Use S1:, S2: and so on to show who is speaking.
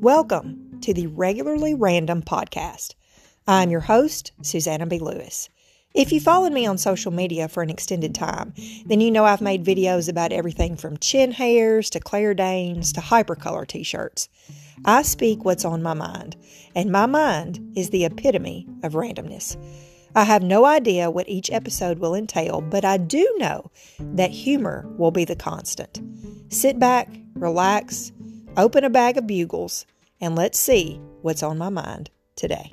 S1: Welcome to the Regularly Random podcast. I'm your host, Susannah B. Lewis. If you followed me on social media for an extended time, then you know I've made videos about everything from chin hairs to Claire Danes to hypercolor t shirts. I speak what's on my mind, and my mind is the epitome of randomness. I have no idea what each episode will entail, but I do know that humor will be the constant. Sit back, relax, open a bag of bugles, and let's see what's on my mind today.